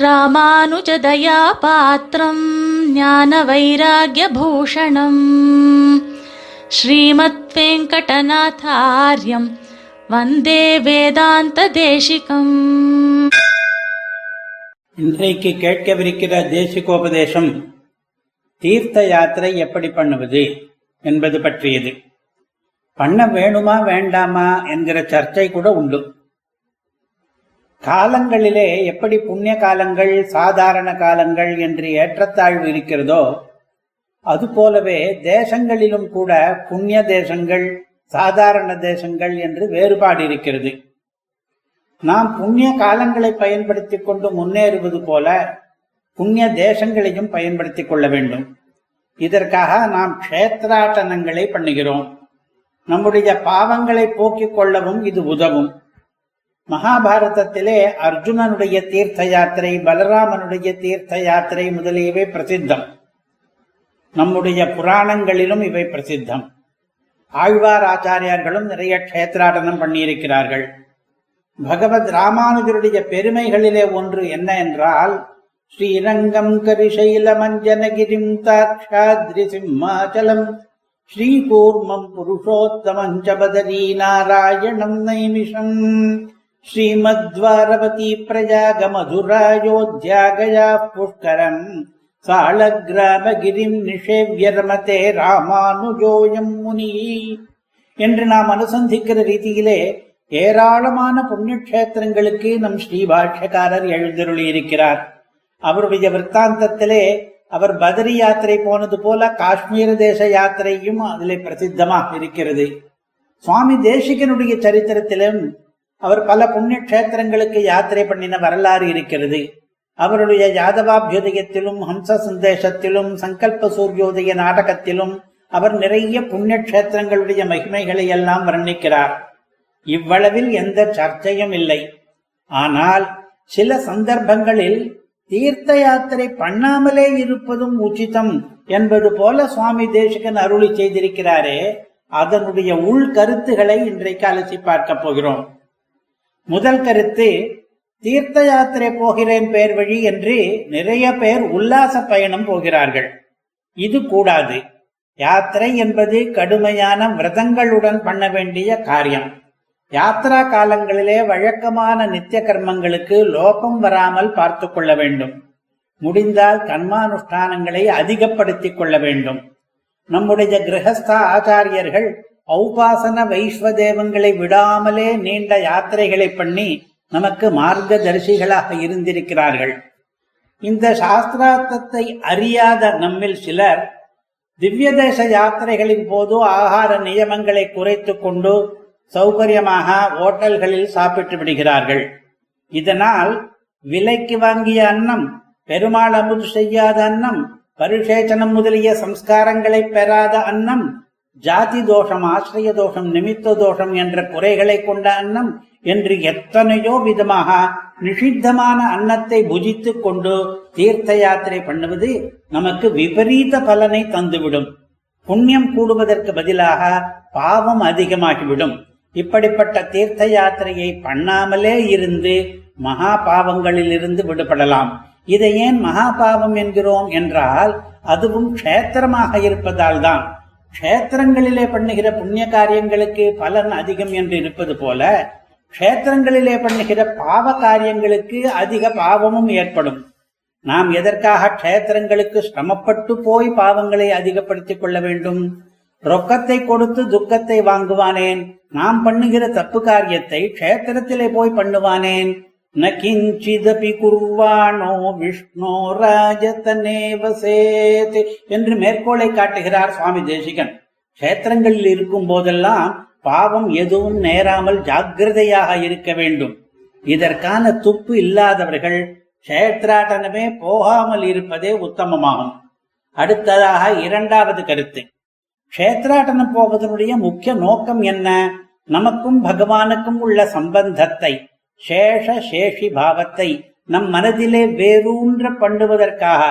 ராமானுஜதயாபாத்திரம் ஞான வைராகியபூஷணம் ஸ்ரீமத் வெங்கடநாதாரியம் வந்தே வேதாந்த தேசிகம் இன்றைக்கு கேட்கவிருக்கிற தேசிகோபதேசம் தீர்த்த யாத்திரை எப்படி பண்ணுவது என்பது பற்றியது. பண்ண வேணுமா வேண்டாமா என்கிற சர்ச்சை கூட உண்டு. காலங்களிலே எப்படி புண்ணிய காலங்கள் சாதாரண காலங்கள் என்று ஏற்றத்தாழ்வு இருக்கிறதோ அதுபோலவே தேசங்களிலும் கூட புண்ணிய தேசங்கள் சாதாரண தேசங்கள் என்று வேறுபாடு இருக்கிறது. நாம் புண்ணிய காலங்களை பயன்படுத்திக் கொண்டு முன்னேறுவது போல புண்ணிய தேசங்களையும் பயன்படுத்திக் கொள்ள வேண்டும். இதற்காக நாம் க்ஷேத்ராட்டனங்களை பண்ணுகிறோம். நம்முடைய பாவங்களை போக்கிக் கொள்ளவும் இது உதவும். மகாபாரதத்திலே அர்ஜுனனுடைய தீர்த்த யாத்திரை பலராமனுடைய தீர்த்த யாத்திரை முதலியவை பிரசித்தம். நம்முடைய புராணங்களிலும் இவை பிரசித்தம். ஆழ்வார் ஆச்சாரியார்களும் நிறைய க்ஷேத்ராட்டனம் பண்ணியிருக்கிறார்கள். பகவத் ராமானுஜருடைய பெருமைகளிலே ஒன்று என்ன என்றால் ஸ்ரீரங்கம் கரிசைல மஞ்சனகிரிம் தாட்சாத்ரி சிம்மாச்சலம் ஸ்ரீகூர்மம் புருஷோத்தமஞ்சபதரி நாராயணம் நைமிஷம். ஸ்ரீமத்வாரவதி பிரஜாகமதுராயோத்யா கயா புஷ்கரம் சாளகிராமகிரிம் நிஷேவ்ய ரமதே ராமானுஜோயம் முனி. என்று நாம் அனுசந்திக்கிற ரீதியிலே ஏராளமான புண்ணியக்ஷேத்திரங்களுக்கு நம் ஸ்ரீபாஷ்யக்காரர் எழுந்தருளி இருக்கிறார் அவருடைய விற்த்தாந்தத்திலே அவர் பதரி யாத்திரை போனது போல காஷ்மீர தேச யாத்திரையும் அதிலே பிரசித்தமாக இருக்கிறது. சுவாமி தேசிகனுடைய சரித்திரத்திலும் அவர் பல புண்ணிய கஷேத்திரங்களுக்கு யாத்திரை பண்ணின வரலாறு இருக்கிறது. அவருடைய யாதவாபியுதயத்திலும் ஹம்ச சந்தேசத்திலும் சங்கல்ப சூரியோதய நாடகத்திலும் அவர் நிறைய புண்ணிய கஷேத்திரங்களுடைய மகிமைகளை எல்லாம் வர்ணிக்கிறார். இவ்வளவில் எந்த சர்ச்சையும் இல்லை. ஆனால் சில சந்தர்ப்பங்களில் தீர்த்த யாத்திரை பண்ணாமலே இருப்பதும் உச்சிதம் என்பது போல சுவாமி தேசிகன் அருளி செய்திருக்கிறாரே. அதனுடைய உள் கருத்துகளை இன்றைக்கு அலசி பார்க்க போகிறோம். முதல் கருத்து தீர்த்த யாத்திரை போகிறேன் பேர் வழி என்று நிறைய பேர் உல்லாச பயணம் போகிறார்கள். இது கூடாது. யாத்திரை என்பது கடுமையான விரதங்களுடன் பண்ண வேண்டிய காரியம். யாத்ரா காலங்களிலே வழக்கமான நித்திய கர்மங்களுக்கு லோபம் வராமல் பார்த்து கொள்ள வேண்டும். முடிந்தால் கர்மானுஷ்டானங்களை அதிகப்படுத்திக் கொள்ள வேண்டும். நம்முடைய கிரகஸ்த ஆச்சாரியர்கள் ஔபாசன வைஸ்வதேவங்களை விடாமலே நீண்ட யாத்திரைகளை பண்ணி நமக்கு மார்க்கதரிசிகளாக இருந்திருக்கிறார்கள். இந்த சாஸ்திரார்த்தத்தை அறியாத நம்மில் சிலர் திவ்ய தேச யாத்திரைகளின் போது ஆகார நியமங்களை குறைத்துக் கொண்டு சௌகரியமாக ஓட்டல்களில் சாப்பிட்டு விடுகிறார்கள். இதனால் விலைக்கு வாங்கிய அன்னம் பெருமாள் அமுது செய்யாத அன்னம் பரிசேச்சனம் முதலிய சம்ஸ்காரங்களை பெறாத அன்னம் ஜாதி தோஷம் ஆசிரிய தோஷம் நிமித்த தோஷம் என்ற குறைகளை கொண்ட அன்னம் என்று எத்தனையோ விதமாக நிஷித்தமான அன்னத்தை புஜித்துக் கொண்டு தீர்த்த யாத்திரை பண்ணுவது நமக்கு விபரீத பலனை தந்துவிடும். புண்ணியம் கூடுவதற்கு பதிலாக பாவம் அதிகமாகிவிடும். இப்படிப்பட்ட தீர்த்த யாத்திரையை பண்ணாமலே இருந்து மகா பாவங்களில் இருந்து விடுபடலாம். இதை ஏன் மகா பாவம் என்கிறோம் என்றால் அதுவும் க்ஷேத்திரமாக இருப்பதால் தான் க்ஷேத்திரங்களிலே பண்ணுகிற புண்ணிய காரியங்களுக்கு பலன் அதிகம் என்று இருப்பது போல க்ஷேத்திரங்களிலே பண்ணுகிற பாவ காரியங்களுக்கு அதிக பாவமும் ஏற்படும். நாம் எதற்காக க்ஷேத்திரங்களுக்கு சிரமப்பட்டு போய் பாவங்களை அதிகப்படுத்திக் கொள்ள வேண்டும்? ரொக்கத்தை கொடுத்து துக்கத்தை வாங்குவானேன்? நாம் பண்ணுகிற தப்பு காரியத்தை க்ஷேத்திரத்திலே போய் பண்ணுவானேன்? ந கிஞ்சிதபி குர்வானோ விஷ்ணோ ராஜதனே வசேத் என்று மேற்கோளை காட்டுகிறார் சுவாமி தேசிகன். க்ஷேத்திரங்களில் இருக்கும் போதெல்லாம் பாவம் எதுவும் நேராமல் ஜாக்கிரதையாக இருக்க வேண்டும். இதற்கான துப்பு இல்லாதவர்கள் க்ஷேத்ராட்டனமே போகாமல் இருப்பதே உத்தமமாகும். அடுத்ததாக இரண்டாவது கருத்து. க்ஷேத்ராட்டனம் போவதனுடைய முக்கிய நோக்கம் என்ன? நமக்கும் பகவானுக்கும் உள்ள சம்பந்தத்தை. சேஷ சேஷி பாவத்தை நம் மனதிலே வேரூன்ற பண்ணுவதற்காக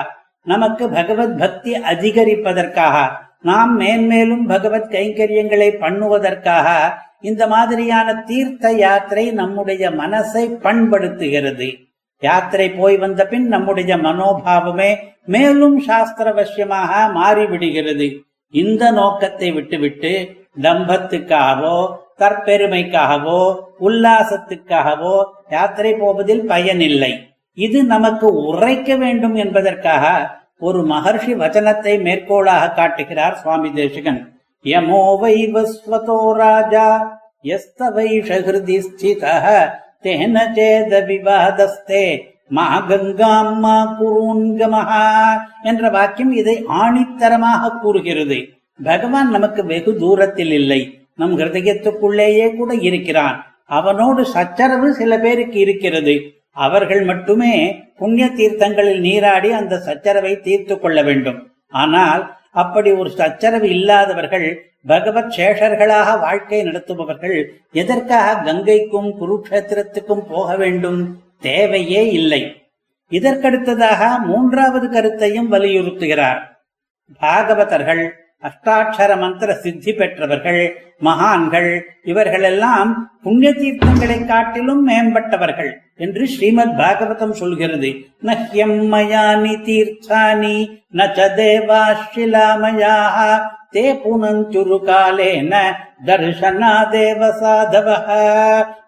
நமக்கு பகவத் பக்தி அதிகரிப்பதற்காக நாம் மேன்மேலும் பகவத் கைங்கரியங்களை பண்ணுவதற்காக இந்த மாதிரியான தீர்த்த யாத்திரை நம்முடைய மனசை பண்படுத்துகிறது. யாத்திரை போய் வந்த பின் நம்முடைய மனோபாவமே மேலும் சாஸ்திரவசியமாக மாறிவிடுகிறது. இந்த நோக்கத்தை விட்டுவிட்டு தம்பத்துக்காகவோ தற்பெருமைக்காகவோ உல்லாசத்துக்காகவோ யாத்திரை போவதில் பயனில்லை. இது நமக்கு உரைக்க வேண்டும் என்பதற்காக ஒரு மகர்ஷி வச்சனத்தை மேற்கோளாக காட்டுகிறார் சுவாமி தேசிகன். யமோ வைவஸ்வதோ ராஜா யஸ்தவைஷஹிருதி ஸ்திதः தேன சேத விவாதஸ்தே மா மா குருங்கமஹா என்ற வாக்கியம் இதை ஆணித்தரமாக கூறுகிறது. பகவான் நமக்கு வெகு தூரத்தில் இல்லை. நம் ஹிருதயத்துக்குள்ளேயே கூட இருக்கிறான். அவனோடு சச்சரவு சில பேருக்கு இருக்கிறது. அவர்கள் மட்டுமே புண்ணிய தீர்த்தங்களில் நீராடி அந்த சச்சரவை தீர்த்து கொள்ள வேண்டும். ஆனால் அப்படி ஒரு சச்சரவு இல்லாதவர்கள் பகவத் சேஷர்களாக வாழ்க்கை நடத்துபவர்கள் எதற்காக கங்கைக்கும் குருக்ஷேத்திரத்துக்கும் போக வேண்டும்? தேவையே இல்லை. இதற்கடுத்ததாக மூன்றாவது கருத்தையும் வலியுறுத்துகிறார். பாகவதர்கள் அஷ்டாட்சர மந்திர சித்தி பெற்றவர்கள் மகான்கள் இவர்களெல்லாம் புண்ணிய தீர்த்தங்களை காட்டிலும் மேம்பட்டவர்கள் என்று ஸ்ரீமத் பாகவதம் சொல்கிறது. நஹ்யம்மயானி தீர்த்தானி நச்ச தேவாஷிலாமயாக தே புனஞ்சுரு காலேன தர்ஷனா தேவ சாதவ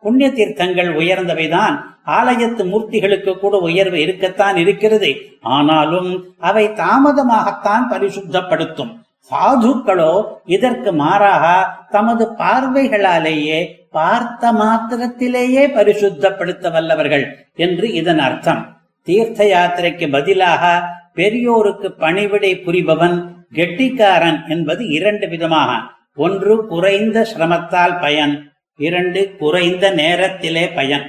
புண்ணிய தீர்த்தங்கள் உயர்ந்தவைதான் ஆலயத்து மூர்த்திகளுக்கு கூட உயர்வு இருக்கத்தான் இருக்கிறது. ஆனாலும் அவை தாமதமாகத்தான் பரிசுத்தப்படுத்தும். சாதுக்களோ இதற்கு மாறாக தமது பார்வைகளாலேயே பார்த்த மாத்திரத்திலேயே பரிசுத்தப்படுத்த வல்லவர்கள் என்று இதன் அர்த்தம். தீர்த்த யாத்திரைக்கு பதிலாக பெரியோருக்கு பணிவிடை புரிபவன் கெட்டிக்காரன் என்பது இரண்டு விதமாக. ஒன்று குறைந்த சிரமத்தால் பயன் இரண்டு குறைந்த நேரத்திலே பயன்.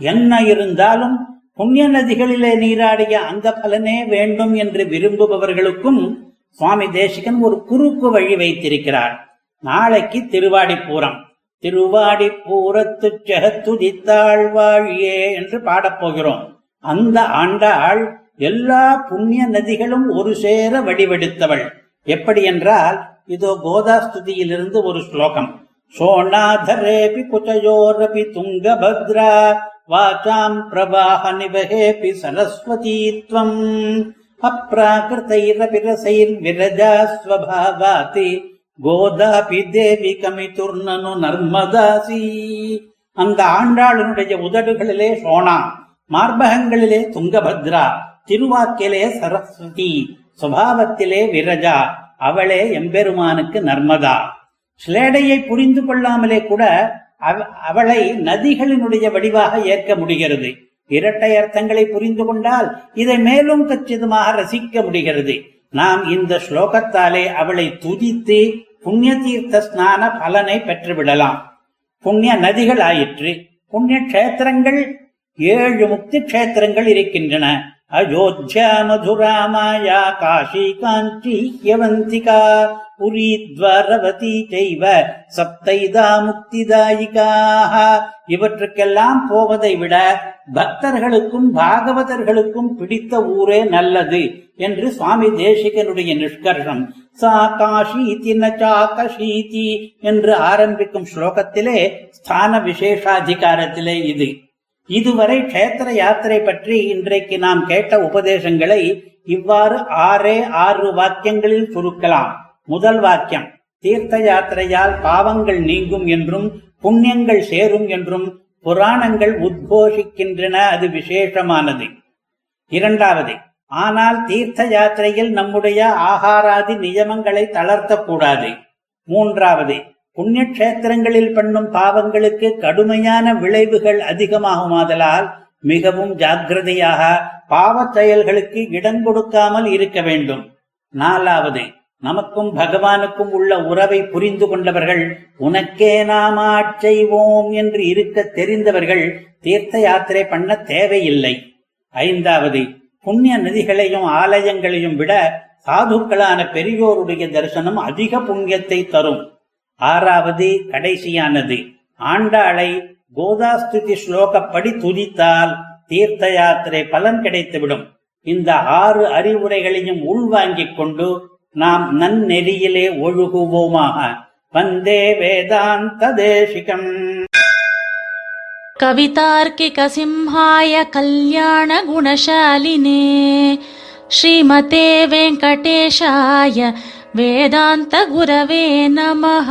என்ன இருந்தாலும் புண்ணிய நதிகளிலே நீராடிய அந்த பலனே வேண்டும் என்று விரும்புபவர்களுக்கும் சுவாமி தேசிகன் ஒரு குறுக்கு வழி வைத்திருக்கிறார். நாளைக்கு திருவாடிப்பூரம். திருவாடிப்பூரத்து செகத்துதித்தாள் வாழியே என்று பாடப்போகிறோம் அந்த ஆண்டாள் எல்லா புண்ணிய நதிகளும் ஒரு சேர வடிவெடுத்தவள். எப்படி என்றால் இதோ கோதாஸ்துதியிலிருந்து ஒரு ஸ்லோகம். சோனாதரேபி குச்சயோரபி துங்கபத்ரா வாசாம் பிரவாக நிபகேபி சரஸ்வதீத்வம். அப்ராகிருதைரபி கோதாபி தேவி கமிதுர்ணனு நர்மதாசி. அந்த ஆண்டாளனுடைய உதடுகளிலே சோனா மார்பகங்களிலே துங்கபத்ரா திருவாக்கிலே சரஸ்வதி சுபாவத்திலே விரஜா அவளே எம்பெருமானுக்கு நர்மதா. ஸ்லேடையை புரிந்து கொள்ளாமலே கூட அவ- அவளை நதிகளினுடைய வடிவாக ஏற்க முடிகிறது. இரட்டை அர்த்தங்களை புரிந்து கொண்டால் இதை மேலும் கச்சிதமாக ரசிக்க முடிகிறது. நாம் இந்த ஸ்லோகத்தாலே அவளை துதித்து புண்ணிய தீர்த்த ஸ்நான பலனை பெற்றுவிடலாம். புண்ணிய நதிகள் ஆயிற்று. புண்ணிய கஷேத்திரங்கள் ஏழு முக்தி கஷேத்திரங்கள் இருக்கின்றன. அயோத்தியா மதுரா மாயா காஷி காஞ்சி யவந்திகா புரி துவாரவதி செய்வ சப்தைதா முக்திதாயிகாக. இவற்றுக்கெல்லாம் போவதை விட பக்தர்களுக்கும் பாகவதர்களுக்கும் பிடித்த ஊரே நல்லது என்று சுவாமி தேசிகனுடைய நிஷ்கர்ஷம். சா காஷீதி நச்சா கஷீதி என்று ஆரம்பிக்கும் ஸ்லோகத்திலே ஸ்தான விசேஷாதிகாரத்திலே இது. இதுவரை க்ஷேத்திர யாத்திரை பற்றி இன்றைக்கு நாம் கேட்ட உபதேசங்களை இவ்வாறு ஆறே ஆறு வாக்கியங்களில் சுருக்கலாம். முதல் வாக்கியம். தீர்த்த யாத்திரையால் பாவங்கள் நீங்கும் என்றும் புண்ணியங்கள் சேரும் என்றும் புராணங்கள் உத்கோஷிக்கின்றன அது விசேஷமானது. இரண்டாவது ஆனால் தீர்த்த யாத்திரையில் நம்முடைய ஆகாராதி நியமங்களை தளர்த்தக்கூடாது. மூன்றாவது புண்ணியக்ஷேத்திரங்களில் பண்ணும் பாவங்களுக்கு கடுமையான விளைவுகள் அதிகமாகுமாதலால் மிகவும் ஜாக்கிரதையாக பாவச் செயல்களுக்கு இடம் கொடுக்காமல் இருக்க வேண்டும். நாலாவது நமக்கும் பகவானுக்கும் உள்ள உறவை புரிந்து கொண்டவர்கள் உனக்கே நாம் ஆட்செய்வோம் என்று இருக்க தெரிந்தவர்கள் தீர்த்த யாத்திரை பண்ண தேவையில்லை. ஐந்தாவது புண்ணிய நதிகளையும் ஆலயங்களையும் விட சாதுக்களான பெரியோருடைய தரிசனம் அதிக புண்ணியத்தை தரும். ஆறாவது கடைசியானது ஆண்டாளை கோதாஸ்துதி ஸ்லோகப்படி துதித்தால் தீர்த்த யாத்திரை பலன் கிடைத்துவிடும். இந்த ஆறு அறிவுரைகளையும் உள்வாங்கிக் கொண்டு நாம் நன்னெறியிலே ஒழுகுவோமாக வந்தே வேதாந்த தேசிகம் कवितार्किकसिंहाय कल्याणगुणशालिने श्रीमते वेङ्कटेशाय वेदान्तगुरवे नमः